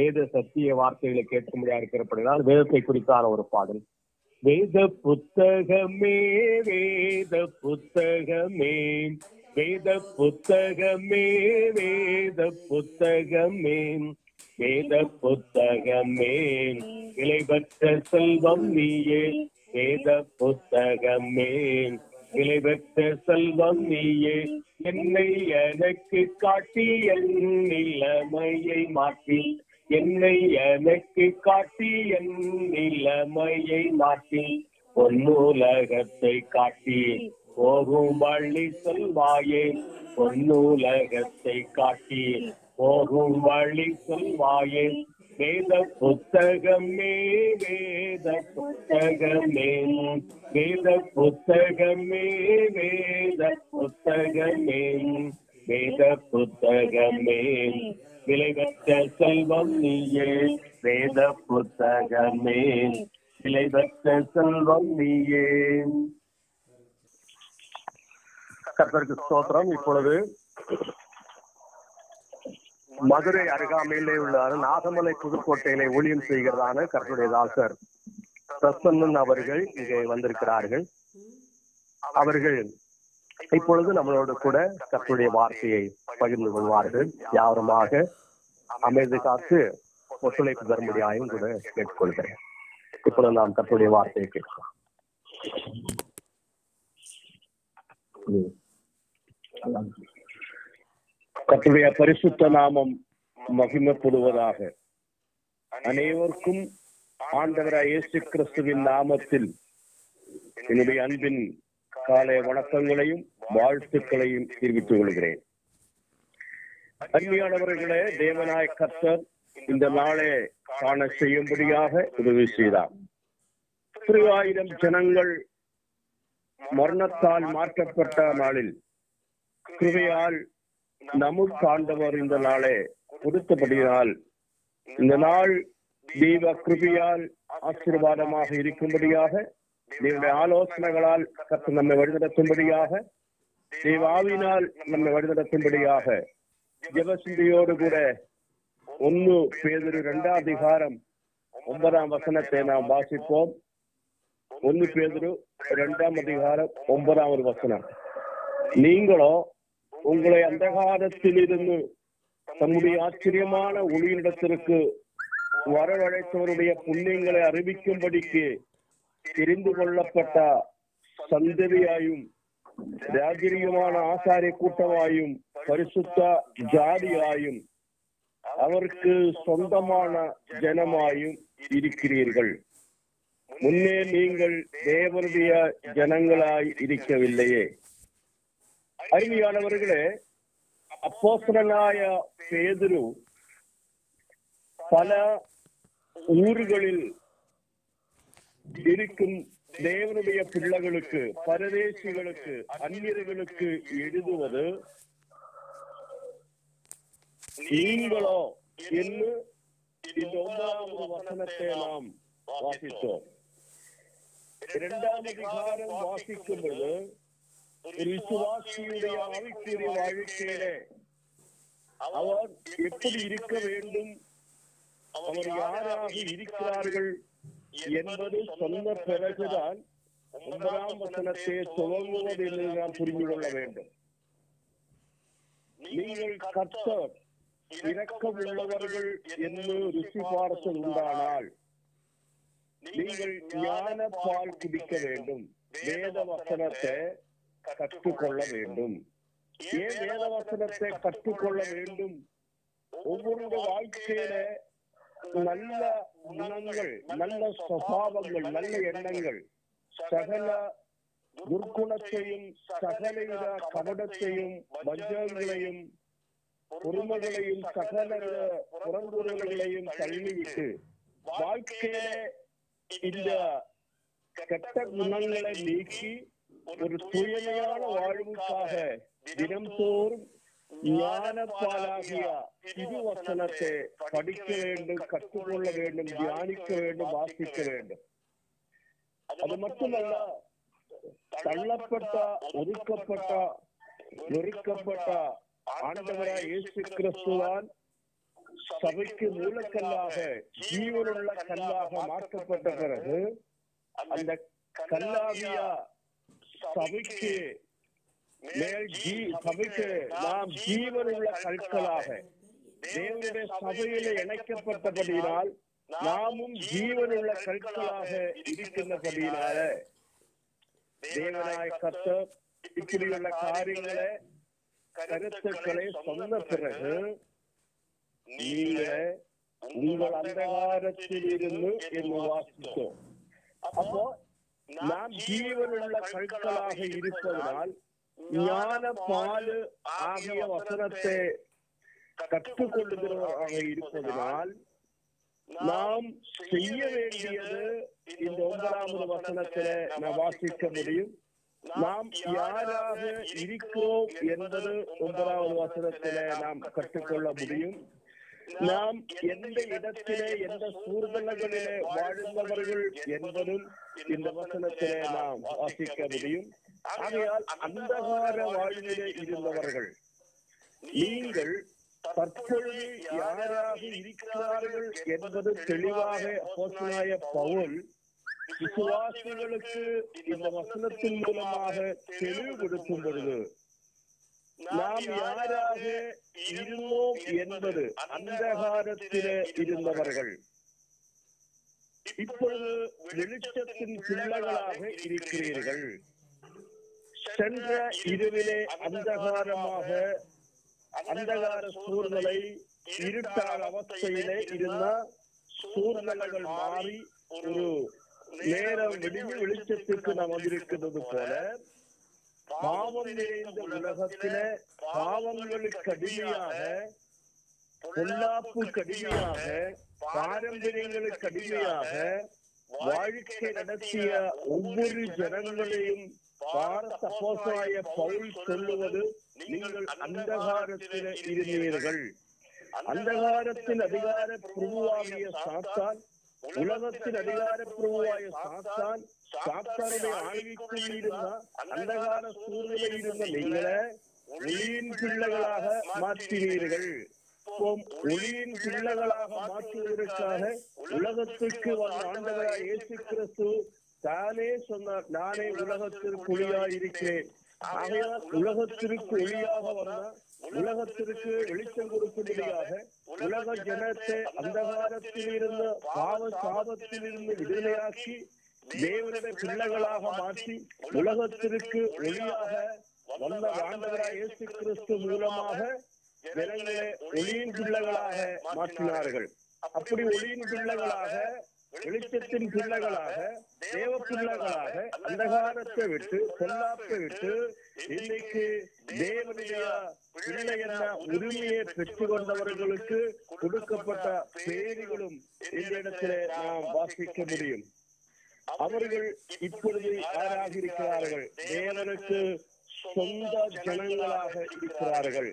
வேத சத்திய வார்த்தைகளை கேட்கும்படியா இருக்கிறபடினால் வேதத்தை குறித்தான ஒரு பாடல். வேத புத்தகமே வேத புத்தகமே வேத புத்தகமே வேத புத்தகமே வேத புத்தகமே. விளைபற்ற செல்வம் நீயே வேத புத்தகமே. விளைபெற்ற செல்வம் நீயே என்னை எனக்கு காட்டி என் நிலைமையை மாற்றி என்னை எனக்கு காட்டி என் நிலைமையை மாற்றி பொன்னூலகத்தை காட்டி. போகும் வழி சொல்வாயே பொன்னூலகத்தை காட்டி. போகும் வழி சொல்வாயே வேத புத்தகமே வேத புத்தகமே. வேத புத்தகமே வேத புத்தகமே. வேத புத்தகமே விளைவற்ற செல்வம் நீயே வேத புத்தகமே விளைவற்ற செல்வம் நீயே. கர்த்தருக்கு ஸ்தோத்திரம். இப்பொழுது மதுரை அருகாமையிலே உள்ள நாகமலை புதுக்கோட்டையிலே ஊழியம் செய்கிறதான கர்த்தருடைய தாசர் பிரசன்னன் அவர்கள் இங்கே வந்திருக்கிறார்கள். அவர்கள் இப்பொழுது நம்மளோட கூட கத்துடைய வார்த்தையை பகிர்ந்து கொள்வார்கள். யாருமாக அமைதி காத்து ஒத்துழைப்பு தரும்படியாயும் கூட கேட்டுக்கொள்கிறேன். இப்பொழுது நாம் கத்துடைய வார்த்தையை கேட்கலாம் கத்துடைய பரிசுத்த நாமம் மகிமப்படுவதாக அனைவருக்கும் ஆண்டவராய் இயேசு கிறிஸ்துவின் நாமத்தில் என்னுடைய அன்பின் காலை வணக்கங்களையும் வாழ்த்துக்களையும் தெரிவித்துக் கொள்கிறேன். அருமையானவர்களே தேவநாய கர்த்தர் இந்த நாளே காண செய்யும்படியாக உதவி செய்தார். திருவாயிரம் ஜனங்கள் மரணத்தால் மாற்றப்பட்ட நாளில் கிருபையால் நமக்கு ஆண்டவர் இந்த நாளே கொடுத்தபடியால் இந்த நாள் தீப கிருபையால் ஆசீர்வாதமாக இருக்கும்படியாக தேவனுடைய ஆலோசனைகளால் கற்று நம்மை வழிநடத்தும்படியாக தேவாவினால் நம்மை வழிநடத்தும்படியாக ஜெபசிந்தையோடு கூட ஒன்னு பேதொரு ரெண்டாம் அதிகாரம் ஒன்பதாம் வசனத்தை நாம் வாசிப்போம். ஒன்னு பேதொரு ரெண்டாம் அதிகாரம் ஒன்பதாம் ஒரு வசனம். நீங்களோ உங்களை அந்தகாரத்தில் இருந்து தம்முடைய ஆச்சரியமான ஒளியிடத்திற்கு வரவழைத்தவருடைய புண்ணியங்களை அறிவிக்கும்படிக்கு தெரிந்து கொள்ளப்பட்ட சந்ததியாயும் ராஜரீகமான ஆசாரிய கூட்டமாயும் பரிசுத்த ஜாதியாயும் அவருக்கு சொந்தமான ஜனமாயும் இருக்கிறீர்கள் முன்னே நீங்கள் தேவனுடைய ஜனங்களாய் இருக்கவில்லையே அருமையானவர்களே அப்போசனாய பேதுரு பல ஊர்களில் இருக்கும் தேவனுடைய பிள்ளைகளுக்கு பரதேசிகளுக்கு அந்நியர்களுக்கு எழுதுவது நீங்களோ என்று இந்த ஒன்பதாவது வசனத்தை நாம் வாசித்தோம் இரண்டாம் அதிகாரம் வாசிக்கும் பொழுது ஒரு விசுவாசியுடைய ஆவிக்குரிய வாழ்க்கையிலே அவர் எப்படி இருக்க வேண்டும் அவர் யாராக இருக்கிறார்கள் என்பது சொன்ன பிறகுதான் ஒன்பதாம் வசனத்தை துவங்குவது என்று நாம் புரிந்து கொள்ள வேண்டும். நீங்கள் கர்த்தர் இரக்கம் உள்ளவர்கள் என்று ருசி பார்த்து உண்டானால் நீங்கள் ஞான பால் குடிக்க வேண்டும். வேத வசனத்தை கற்றுக்கொள்ள வேண்டும். ஏன் வேத வசனத்தை கற்றுக்கொள்ள வேண்டும்? ஒவ்வொரு வாழ்க்கையில நல்ல குணங்கள் நல்ல சுவாவங்கள் நல்ல எண்ணங்கள் சகல துர்க்குணத்தையும் சகலவித கபடத்தையும் வஞ்சகங்களையும் பொறுமைகளையும் சகல புறங்குறல்களையும் தள்ளிவிட்டு வாழ்க்கையில இந்த கெட்ட குணங்களை நீக்கி ஒரு தூய்மையான வாழ்வுக்காக தினம்தோறும் ஞான பாலாகிய திருவசனத்தை படிக்க வேண்டும் கற்றுக்கொள்ள வேண்டும் தியானிக்க வேண்டும் வாசிக்க வேண்டும். அது மட்டுமல்ல தள்ளப்பட்ட ஒதுக்கப்பட்ட நொறுக்கப்பட்ட ஆண்டவராய் இயேசு கிறிஸ்துவான் சபைக்கு மூலக்கல்லாக ஜீவனுள்ள கல்லாக மாற்றப்பட்ட பிறகு அந்த கல்லாவியா சபைக்கு மேல் ஜீ சபைக்கு நாம் ஜீவனுள்ள கற்களாக. தேவனுடைய சபையில இணைக்கப்பட்டபடியினால் நாமும் ஜீவனுள்ள கற்களாக இருக்கின்றபடியினால. தேவனாய கர்த்தர் இப்படியுள்ள காரியங்களை கருத்துக்களை சொன்ன பிறகு நீங்க உங்கள் அந்தகாரத்தில் இருந்து என்று வாசித்தோம் அப்போ நாம் ஜீவனுள்ள கற்களாக இருப்பதனால் ஞான பாலு ஆகிய வசனத்தை கற்றுக்கொள்ளுகிறவராக இருப்பதனால் நாம் செய்ய வேண்டியது இந்த ஒன்பதாவது வசனத்தில நான் வாசிக்க முடியும் நாம் யாராக இருக்கிறோம் என்பது ஒன்பதாவது வசனத்தில நாம் கற்றுக்கொள்ள முடியும் நாம் எந்த இடத்திலே எந்த சூழ்நிலைகளிலே வாழ்ந்தவர்கள் என்பதும் இந்த வசனத்திலே நாம் வாசிக்க முடியும் ஆகையால் அந்தகார வாழ்விலே இருந்தவர்கள். நீங்கள் தற்பொழுது யாராக இருக்கிறார்கள் என்பது தெளிவாக அப்போஸ்தலனாய பவுல் விசுவாசிகளுக்கு இந்த வசனத்தின் மூலமாக தெளிவுபடுத்தும் பொழுது நாம் யாராக இருந்தோம் என்பது அந்தகாரத்திலே இருந்தவர்கள். இப்பொழுது வெளிச்சத்தின் பிள்ளைகளாக இருக்கிறீர்கள். சென்ற இருவிலே அந்தகாரமாக அந்தகார சூழ்நிலை இருட்டான அவஸ்தையிலே இருந்த சூழ்நிலைகள் மாறி ஒரு நேரம் விடிஞ்சு வெளிச்சத்திற்கு நாம் வந்திருக்கிறது போல பாவம் நிறைந்த உலகத்தில பாவங்களுக்கு அடிமையாக பொல்லாப்பு கடுமையாக பாரம்பரியங்களுக்கு அடிமையாக வாழ்க்கை நடத்திய ஒவ்வொரு ஜனங்களையும் அப்போஸ்தலனாய பவுல் சொல்லுவது நீங்கள் அந்தகாரத்திலே இருந்தீர்கள். அந்தகாரத்தின் அதிகார பிரபுவாகிய சாத்தான் உலகத்தின் அதிகார பிரபுவாய சாத்தான் சாத்தானுடைய ஆய்வுக்குள் இருந்த அந்தகார சூழ்நிலை இருந்த நீங்களே ஒளியின் பிள்ளைகளாக மாற்றினீர்கள் ஒளியின் பிள்ளைகளாக மாற்றுவதற்காக உலகத்திற்கு வந்த ஆண்டவராய் இயேசு கிறிஸ்து தானே சொன்னார் நானே உலகத்திற்கு இருக்கிறேன் ஆகையால் உலகத்திற்கு ஒளியாக வந்தார் உலகத்திற்கு வெளிச்சம் கொடுக்கும்படியாக உலக ஜனத்தை அந்தகாரத்தில் இருந்த பாவ சாபத்தில் இருந்து விடுதலையாக்கி தேவனுடைய பிள்ளைகளாக மாற்றி உலகத்திற்கு ஒளியாக வந்த ஆண்டவராய் இயேசு கிறிஸ்து மூலமாக ஜனங்களை ஒளியின் பிள்ளைகளாக மாற்றினார்கள். அப்படி ஒளியின் பிள்ளைகளாக வெளிச்சத்தின் பிள்ளைகளாக தேவ பிள்ளைகளாக அந்தகாரத்தை விட்டு பொல்லாப்பை விட்டு இன்னைக்கு தேவனுடைய பிள்ளை என்ற உரிமையை பெற்றுக் கொண்டவர்களுக்கு கொடுக்கப்பட்ட பேர்களும் இந்த இடத்திலே நாம் வாசிக்க முடியும். அவர்கள் இப்பொழுது யாராக இருக்கிறார்கள்? தேவனுக்கு சொந்த ஜனங்களாக இருக்கிறார்கள்.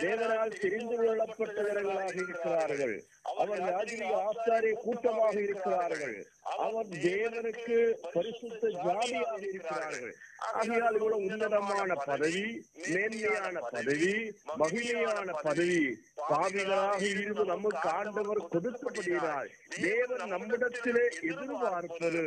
தேவரால் தெரிந்து கொள்ளப்பட்டவர்களாக இருக்கிறார்கள். அவர் ராஜீக ஆசாரிய கூட்டமாக இருக்கிறார்கள். அவர் தேவனுக்கு பரிசுத்த ஜாதியாக இருக்கிறார்கள். ஆகையால் இவ்வளவு உன்னதமான பதவி மேன்மையான பதவி மகிமையான பதவி பாவிகளாக இருந்து நமக்கு ஆண்டவர் கொடுக்கப்படுகிறார் தேவன் நம்மிடத்திலே எதிர்பார்ப்பது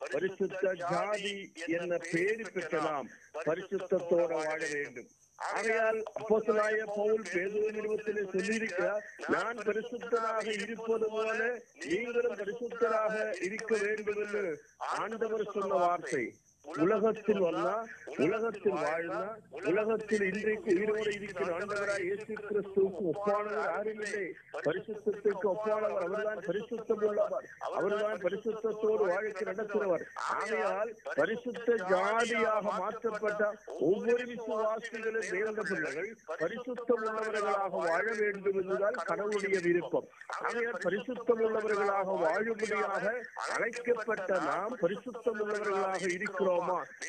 பரிசுத்த ஜாதி என்ற பேரு பெற்ற நாம் பரிசுத்தத்தோட வாழ வேண்டும். ஆகையால் அப்போஸ்தலனாகிய பவுல் பேதுரு நிறுவத்திலே சொல்லியிருக்கிறார் நான் பரிசுத்தராக இருப்பது போல நீங்களும் பரிசுத்தராக இருக்க வேண்டும் என்று ஆண்டவர் சொன்ன வார்த்தை. உலகத்தில் வந்தா உலகத்தில் வாழ்ந்தா உலகத்தில் இன்றைக்கு உயிரோடு இருக்கிற ஆண்டவராய் இயேசு கிறிஸ்துவுக்கு ஒப்பானவர் யாரும் இல்லை. பரிசுத்தத்திற்கு ஒப்பானவர் அவர்தான் பரிசுத்தம் உள்ளவர். அவர்தான் பரிசுத்தத்தோடு வாழ்க்கை நடத்துகிறவர் ஆகையால் பரிசுத்த ஜாதியாக மாற்றப்பட்ட ஒவ்வொரு விசுவாசிகளும் தேவந்த பிள்ளைகள் பரிசுத்தம் உள்ளவர்களாக வாழ வேண்டும் என்பதுதான் கடவுளுடைய விருப்பம். ஆகையால் பரிசுத்தம் உள்ளவர்களாக வாழும்படியாக அழைக்கப்பட்ட நாம் பரிசுத்தம் உள்ளவர்களாக இருக்கிறோமா.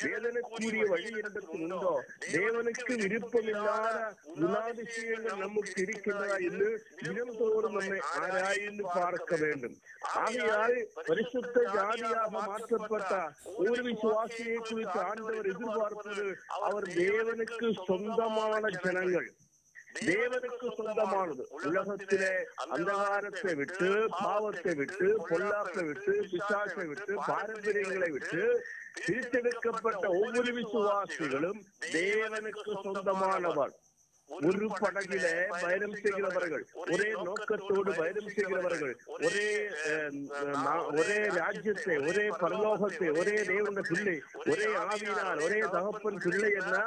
வேதனைக்குரிய வழி இடத்தில் உண்டோ? தேவனுக்கு விருப்பமில்லாத குணாதிசயங்கள் நமக்கு இருக்கின்றதா என்று தினந்தோறும் நம்மை ஆராய்ந்து பார்க்க வேண்டும். ஆகையால் பரிசுத்த ஜாதியாக மாற்றப்பட்ட ஒரு விசுவாசியை குறித்து ஆண்டவர் எதிர்பார்ப்பது அவர் தேவனுக்கு சொந்தமான ஜனங்கள். தேவனுக்கு சொந்தமானது. உலகத்திலே அந்தகாரத்தை விட்டு பாவத்தை விட்டு பொல்லாப்பை விட்டு பிசாசை விட்டு பாரம்பரியங்களை விட்டு பிரித்தெடுக்கப்பட்ட ஒவ்வொரு விசுவாசிகளும் தேவனுக்கு சொந்தமானவர். ஒரு படகிலே பயணம் செய்கிறவர்கள் ஒரே நோக்கத்தோடு பயணம் செய்கிறவர்கள் ஒரே ஒரே ராஜ்யத்தை ஒரே பரலோகத்தை ஒரே தேவன பிள்ளை ஒரே ஆவியினால் ஒரே தகப்பன் பிள்ளை என்ற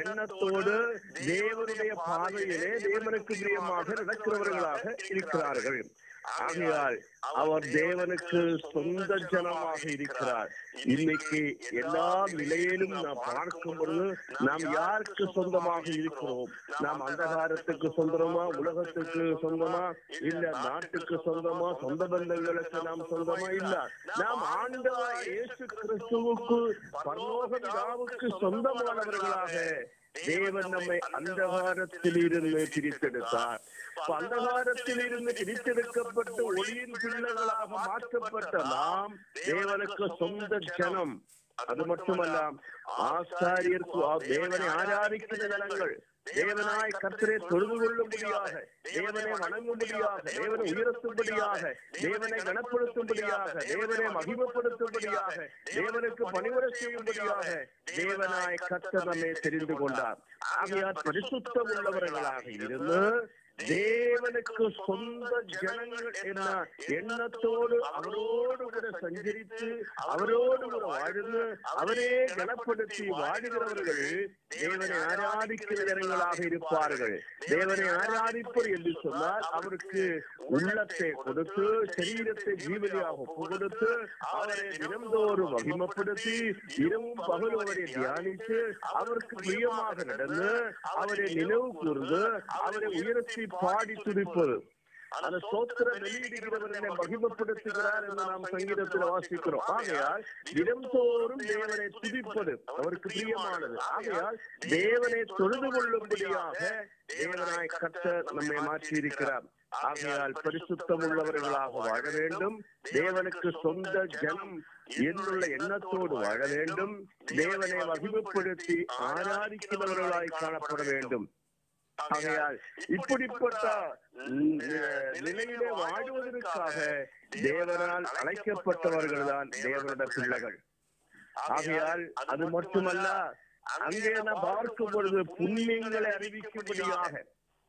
எண்ணத்தோடு தேவனுடைய பாதையிலே தேவனுக்கு பிரியமாக நடக்கிறவர்களாக இருக்கிறார்கள். ஆகையால் அவர் தேவனுக்கு சொந்த ஜனமாக இருக்கிறார். இன்னைக்கு எல்லா நிலையிலும் நாம் பார்க்கும் பொழுது நாம் யாருக்கு சொந்தமாக இருக்கிறோம்? நாம் அந்தகாரத்துக்கு சொந்தமா உலகத்துக்கு சொந்தமா இல்ல நாட்டுக்கு சொந்தமா சொந்த பந்தங்களுக்கு நாம் சொந்தமா? இல்ல. நாம் ஆண்டவர் இயேசு கிறிஸ்துவுக்கு பரலோக சொந்தமானவர்களாக தேவன் நம்மை அந்தகாரத்தில் இருந்து பிரித்தெடுத்தார் அப்ப அந்தகாரத்தில் இருந்து பிரித்தெடுக்கப்பட்டு ஒளியின் பிள்ளைகளாக மாற்றப்பட்ட நாம் தேவனுக்கு சொந்த ஜனம் அது மட்டுமல்ல ஆசாரியருக்கு ஆ- தேவனை ஆராதிக்கிற ஜனங்கள் தேவனாய் கர்த்தரை தொழுது கொள்ளும்படியாக தேவனை வணங்கும்படியாக தேவனை உயர்த்தும்படியாக தேவனை கனப்படுத்தும்படியாக தேவனை மகிமப்படுத்தும்படியாக தேவனுக்கு பணிவர செய்யும்படியாக தேவனாய் கர்த்தரமே தெரிந்து கொண்டார். ஆகையால் பரிசுத்தம் உள்ளவர்களாக இருந்து தேவனுக்கு சொந்த ஜனங்கள் என்ன எண்ணத்தோடு அவரோடு கூட சஞ்சரித்து அவரோடு கூட வாழ்ந்து அவரே கனப்படுத்தி வாழுகிறவர்கள் தேவனை ஆராதிக்கிற ஜனங்களாக இருப்பார்கள். தேவனை ஆராதிப்பர் என்று சொன்னால் அவருக்கு உள்ளத்தை கொடுத்து சரீரத்தை ஜீவனியாக கொடுத்து அவரை தினந்தோறும் மகிமப்படுத்தி இரவும் பகல் அவரை தியானித்து அவருக்கு பிரியமாக நடந்து அவரை நினைவு கூர்ந்து அவரை உயரத்தில் பாடி துடிப்பது. அந்த சோத்திர வெளியிடுகிறவர் என்னை மகிமைப்படுத்துகிறார் என்று நாம் சங்கீதத்தில் வாசிக்கிறோம். ஆகையால் தினம்தோறும் தேவனை துதிப்பது அவருக்கு பிரியமானது. ஆகையால் தேவனை தொழுது கொள்ளும்படியாக தேவனாய் கர்த்தர் நம்மை மாற்றி இருக்கிறார் ஆகையால் பரிசுத்தம் உள்ளவர்களாக வாழ வேண்டும். தேவனுக்கு சொந்த ஜனம் என்னுள்ள எண்ணத்தோடு வாழ வேண்டும். தேவனை மகிமைப்படுத்தி ஆராதிக்கிறவர்களாய் காணப்பட வேண்டும். ஆகையால் இப்படிப்பட்ட நிலையிலே வாழுவதற்காக தேவனால் அழைக்கப்பட்டவர்கள் தான் தேவனுடைய பிள்ளைகள். ஆகையால் அது மட்டுமல்ல அங்கே நாம் பார்க்கும் பொழுது புண்ணியங்களை அறிவிக்கும்படியாக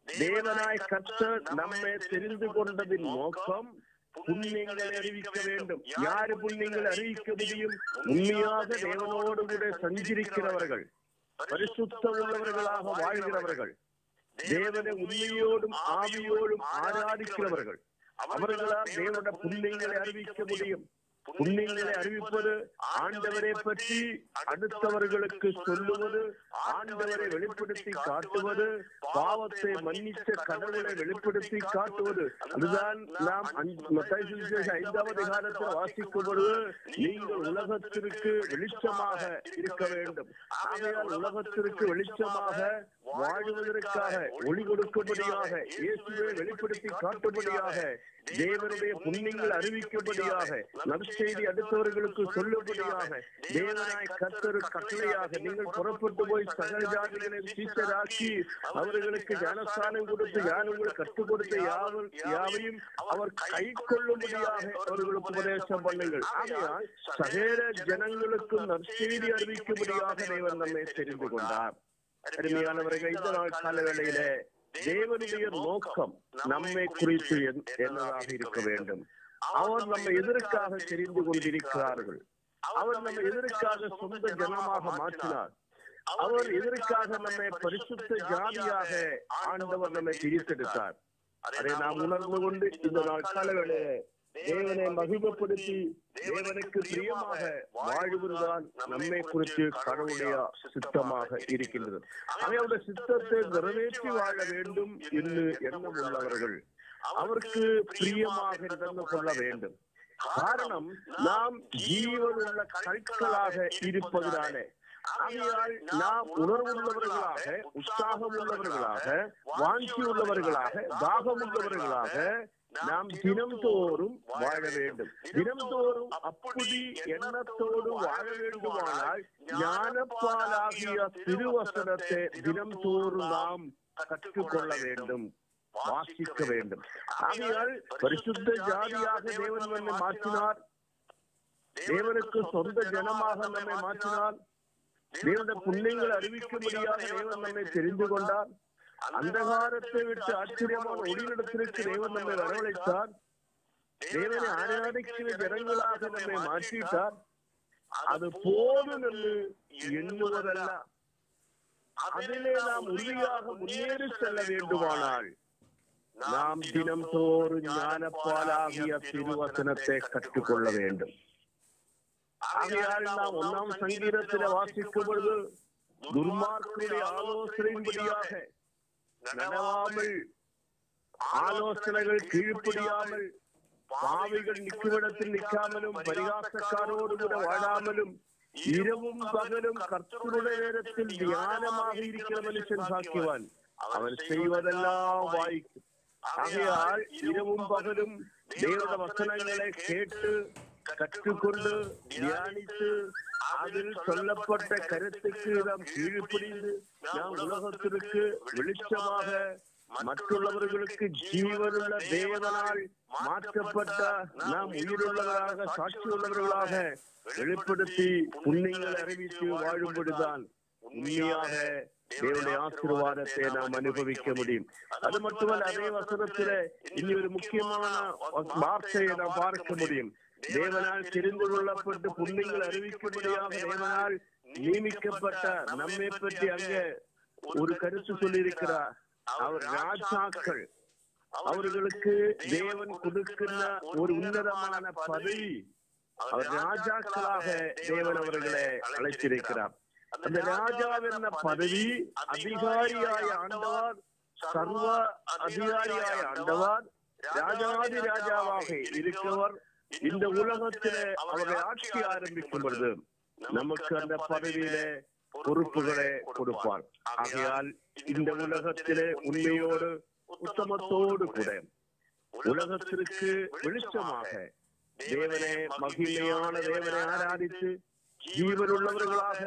தேவனாய் கர்த்தர் நம்மை தெரிந்து கொண்டதின் நோக்கம் புண்ணியங்களை அறிவிக்க வேண்டும். யாரு புண்ணியங்களை அறிவிக்க முடியும்? உண்மையாக தேவனோடு கூட சஞ்சரிக்கிறவர்கள் பரிசுத்த உள்ளவர்களாக வாழ்கிறவர்கள். தேவனை உண்மையோடும் ஆவியோடும் ஆராதிக்கிறவர்கள். அவர்களால் தேவனுடைய புண்ணியங்களை அறிவிக்க முடியும். புண்ணியங்களை அறிவிப்பது ஆண்டவரை பற்றி அடுத்தவர்களுக்கு சொல்லுவது ஆண்டவரை வெளிப்படுத்தி காட்டுவது பாவத்தை மன்னித்த கடவுளை வெளிப்படுத்தி காட்டுவது. அதுதான் நாம் ஐந்தாவது காலத்தில் வாசிக்கும் பொழுது நீங்கள் உலகத்திற்கு வெளிச்சமாக இருக்க வேண்டும். ஆகையால் உலகத்திற்கு வெளிச்சமாக வாழ்வதற்காக ஒளி கொடுக்கும்படியாக இயேசுவை வெளிப்படுத்தி காட்டும்படியாக தேவனுடைய புண்ணியங்கள் அறிவிக்கும்படியாக நற்செய்தி அடுத்தவர்களுக்கு சொல்லும்படியாக தேவனாய் கத்தரு கட்டளையாக நீங்கள் புறப்பட்டு போய் சகல ஜாதிகளை சீசராக்கி அவர்களுக்கு ஞானஸ்தானம் கொடுத்து யார் உங்களுக்கு கற்றுக் கொடுத்த யாவர் யாவையும் அவர் கை கொள்ளும்படியாக அவர்களுக்கு உபதேசம் பண்ணுங்கள். ஆகையால் சகல ஜனங்களுக்கும் நற்செய்தி அறிவிக்கும்படியாக தேவன் நம்மை தெரிந்து கொண்டார். அருமையானவர்கள் இந்த நாள் கால வேளையிலே தேவனுடைய நோக்கம் நம்மை குறித்து என்- என்னதாக இருக்க வேண்டும். அவர் நம்மை எதற்காக தெரிந்து கொண்டிருக்கிறார்கள்? அவர் நம்மை எதற்காக சொந்த ஜனமாக மாற்றினார்? அவர் எதற்காக நம்மை பரிசுத்த ஜாதியாக ஆண்டவர் நம்மை பிரித்தெடுத்தார்? அதை நாம் உணர்ந்து கொண்டு இந்த நாள் காலவேளையிலே தேவனை மகிமைப்படுத்தி தேவனுக்கு பிரியமாக வாழ்வதுதான் நம்மை குறித்து கடவுளுடைய சித்தமாக இருக்கின்றது. அவருடைய சித்தத்தை நிறைவேற்றி வாழ வேண்டும் என்று எண்ணம் உள்ளவர்கள் அவருக்கு பிரியமாக நடந்து கொள்ள வேண்டும். காரணம் நாம் ஜீவனுள்ள கற்களாக ஆகையால் நாம் உணர்வுள்ளவர்களாக உற்சாகம் உள்ளவர்களாக வாஞ்சி உள்ளவர்களாக தாகம் உள்ளவர்களாக நாம் தினம்தோறும் வாழ வேண்டும். தினம்தோறும் அப்படி எண்ணத்தோடு வாழ வேண்டுமானால் ஞானப்பாலாகிய திருவசனத்தை தினம்தோறும் நாம் கற்றுக்கொள்ள வேண்டும். வாசிக்க வேண்டும். ஆகையால் பரிசுத்த ஜாதியாக தேவன் நம்மை மாற்றினார். தேவனுக்கு சொந்த ஜனமாக நம்மை மாற்றினார். தேவனுடைய புண்ணியங்களை அறிவிக்கும்படியாக தேவன் நம்மை தெரிந்து கொண்டார். அந்தகாரத்தை விட்டு ஆச்சரியமான ஒளியிடத்திற்கு தேவன் நம்மை வரவழைத்தார் தேவனை ஆராதிக்கிற ஜனங்களாக நம்மை மாற்றிட்டார் அது போதும் என்று எண்ணுவதல்ல அதிலே நாம் உறுதியாக முன்னேறி செல்ல வேண்டுமானால் நாம் தினம் தோறும் ஞானப்பாலாகிய திருவசனத்தை கற்றுக்கொள்ள வேண்டும் ஆகையால் நாம் ஒன்னாம் சங்கீதத்திலே வாசிக்கும் பொழுது നനവാമൾ ആലോചനകൾ കീഴ്പ്പിടിയാമൾ പാവികൾ നിൽക്കുവിടത്തിൽ നിൽക്കാമലും പരിഹാസക്കാരോടുകൂടെ വാഴാമലും ഇരവും പകലും കർത്തരുടെ നേരത്തിൽ ധ്യാനമാകിയിരിക്കുന്ന മനുഷ്യൻ ഭാഗ്യവാൻ. അവൻ ചെയ്യുവതെല്ലാം വായിക്കും. ആകയാൽ ഇരവും പകലും ദൈവ വസനങ്ങളെ കേട്ട് கற்றுக்கொண்டு தியானித்து அதில் சொல்லப்பட்ட கருத்துக்கு நாம் கீழ்ப்படிந்து நாம் உலகத்திற்கு வெளிச்சமாக மற்றுள்ளவர்களுக்கு ஜீவனுள்ள தேவனால் மாற்றப்பட்ட நாம் உயிருள்ளவராக சாட்சியுள்ளவர்களாக வெளிப்படுத்தி புண்ணியங்களை அறிவித்து வாழும்படிதான் உண்மையாக தேவனுடைய ஆசீர்வாதத்தை நாம் அனுபவிக்க முடியும். அது மட்டுமல்ல அதே வசனத்துல இனி ஒரு முக்கியமான வார்த்தையை நாம் பார்க்க முடியும். தேவனால் தெரிந்து கொள்ளப்பட்டு புண்ணியங்கள் அறிவிக்கும்படியாக தேவனால் நியமிக்கப்பட்ட நம்மை பற்றி அங்க ஒரு கருத்து சொல்லியிருக்கிறார். அவர் ராஜாக்கள். அவர்களுக்கு தேவன் கொடுக்கின்ற ஒரு உன்னதமான பதவி அவர் ராஜாக்களாக தேவன் அவர்களை அழைத்திருக்கிறார். அந்த ராஜாவென்ன பதவி அதிகாரியாய ஆண்டவர் சர்வ அதிகாரியாய ஆண்டவர் ராஜாதி ராஜாவாக இருக்கவர் இந்த உலகத்திலே அவரை ஆட்சி ஆரம்பிக்கும் பொழுது நமக்கு அந்த பதவியிலே பொறுப்புகளை கொடுப்பார். ஆகையால் இந்த உலகத்திலே உண்மையோடு உத்தமத்தோடு கூட உலகத்திற்கு வெளிச்சமாக தேவனே மகிமையான தேவனை ஆராதித்து ஜீவனுள்ளவர்களாக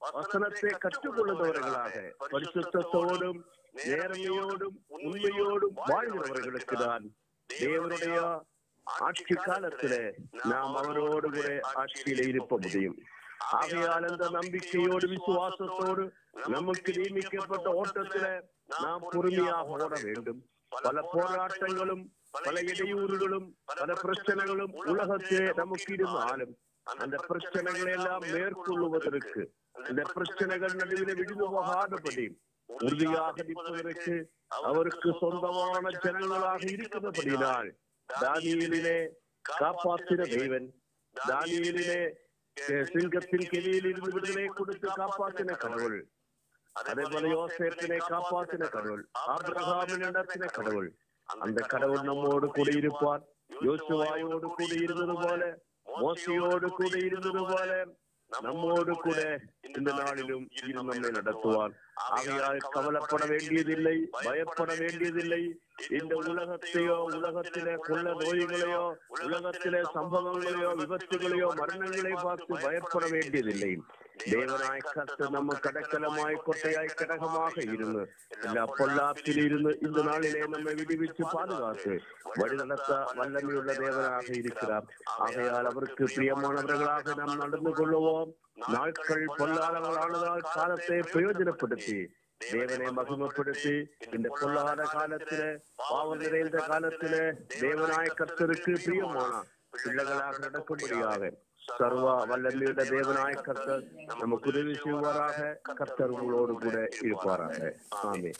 வசனத்தை கற்றுக்கொள்ளுபவர்களாக பரிசுத்தத்தோடும் நேர்மையோடும் உண்மையோடும் வாழ்கிறவர்களுக்கு தான் தேவனுடைய ஆட்சி காலத்திலே நாம் அவரோடு கூட ஆட்சியில இருப்ப முடியும் ஆகையால் அந்த நம்பிக்கையோடு விசுவாசத்தோடு நமக்கு நியமிக்கப்பட்ட ஓட்டத்தில நாம் பொறுமையாக ஓட வேண்டும் பல போராட்டங்களும் பல இடையூறுகளும் பல பிரச்சனைகளும் உலகத்திலே நமக்கு இருந்தாலும் அந்த பிரச்சனைகளை எல்லாம் மேற்கொள்ளுவதற்கு இந்த பிரச்சனைகள் நடுவில் விழுந்து போகாதபடி உறுதியாக நிற்பதற்கு அவருக்கு சொந்தமான ஜனங்களாக இருக்கிறபடினால் தானியலிலே காப்பாற்றின தேவன் தானியலிலே சிங்கத்தின் கிளியில் இருந்து விடுதலை கொடுத்து காப்பாற்றின கடவுள் அதே போல யோசேப்பினை காப்பாற்றின கடவுள் ஆபிரகாமின் இடத்தின கடவுள் அந்த கடவுள் நம்மோடு கூட இருப்பார் யோசுவாயோடு கூட இருந்தது நம்மோடு கூட இந்த நாளிலும் இரு நம்மை நடத்துவார். ஆகையால் கவலைப்பட வேண்டியதில்லை பயப்பட வேண்டியதில்லை. இந்த உலகத்தையோ உலகத்திலே கொள்ள நோய்களையோ உலகத்திலே சம்பவங்களையோ விபத்துகளையோ மரணங்களை பார்த்து பயப்பட வேண்டியதில்லை. தேவனாய் கத்து நம்ம கடக்கலமாய் கொட்டையாய் கடகமாக இருந்து எல்லா பொல்லாப்பில் இருந்து இந்த நாளிலே நம்மை விடுவித்து பாதுகாத்து வழி நடத்த வல்லமையுள்ள தேவனாக இருக்கிறார் ஆகையால் அவருக்கு பிரியமானவர்களாக நாம் நடந்து கொள்ளுவோம் நாட்கள் பொல்லாதவர்களானதால் காலத்தை பிரயோஜனப்படுத்தி தேவனை மகிமப்படுத்தி இந்த பொல்லாத காலத்திலே பாவம் நிறைந்த காலத்திலே தேவனாய் கர்த்தருக்கு பிரியமான பிள்ளைகளாக நடக்கும்படியாக சர்வ வல்லமையுள்ள தேவனாய் கர்த்தர் நமக்கு உதவி செய்வாராக கர்த்தர் உங்களோடு கூட இருப்பாராக ஆமே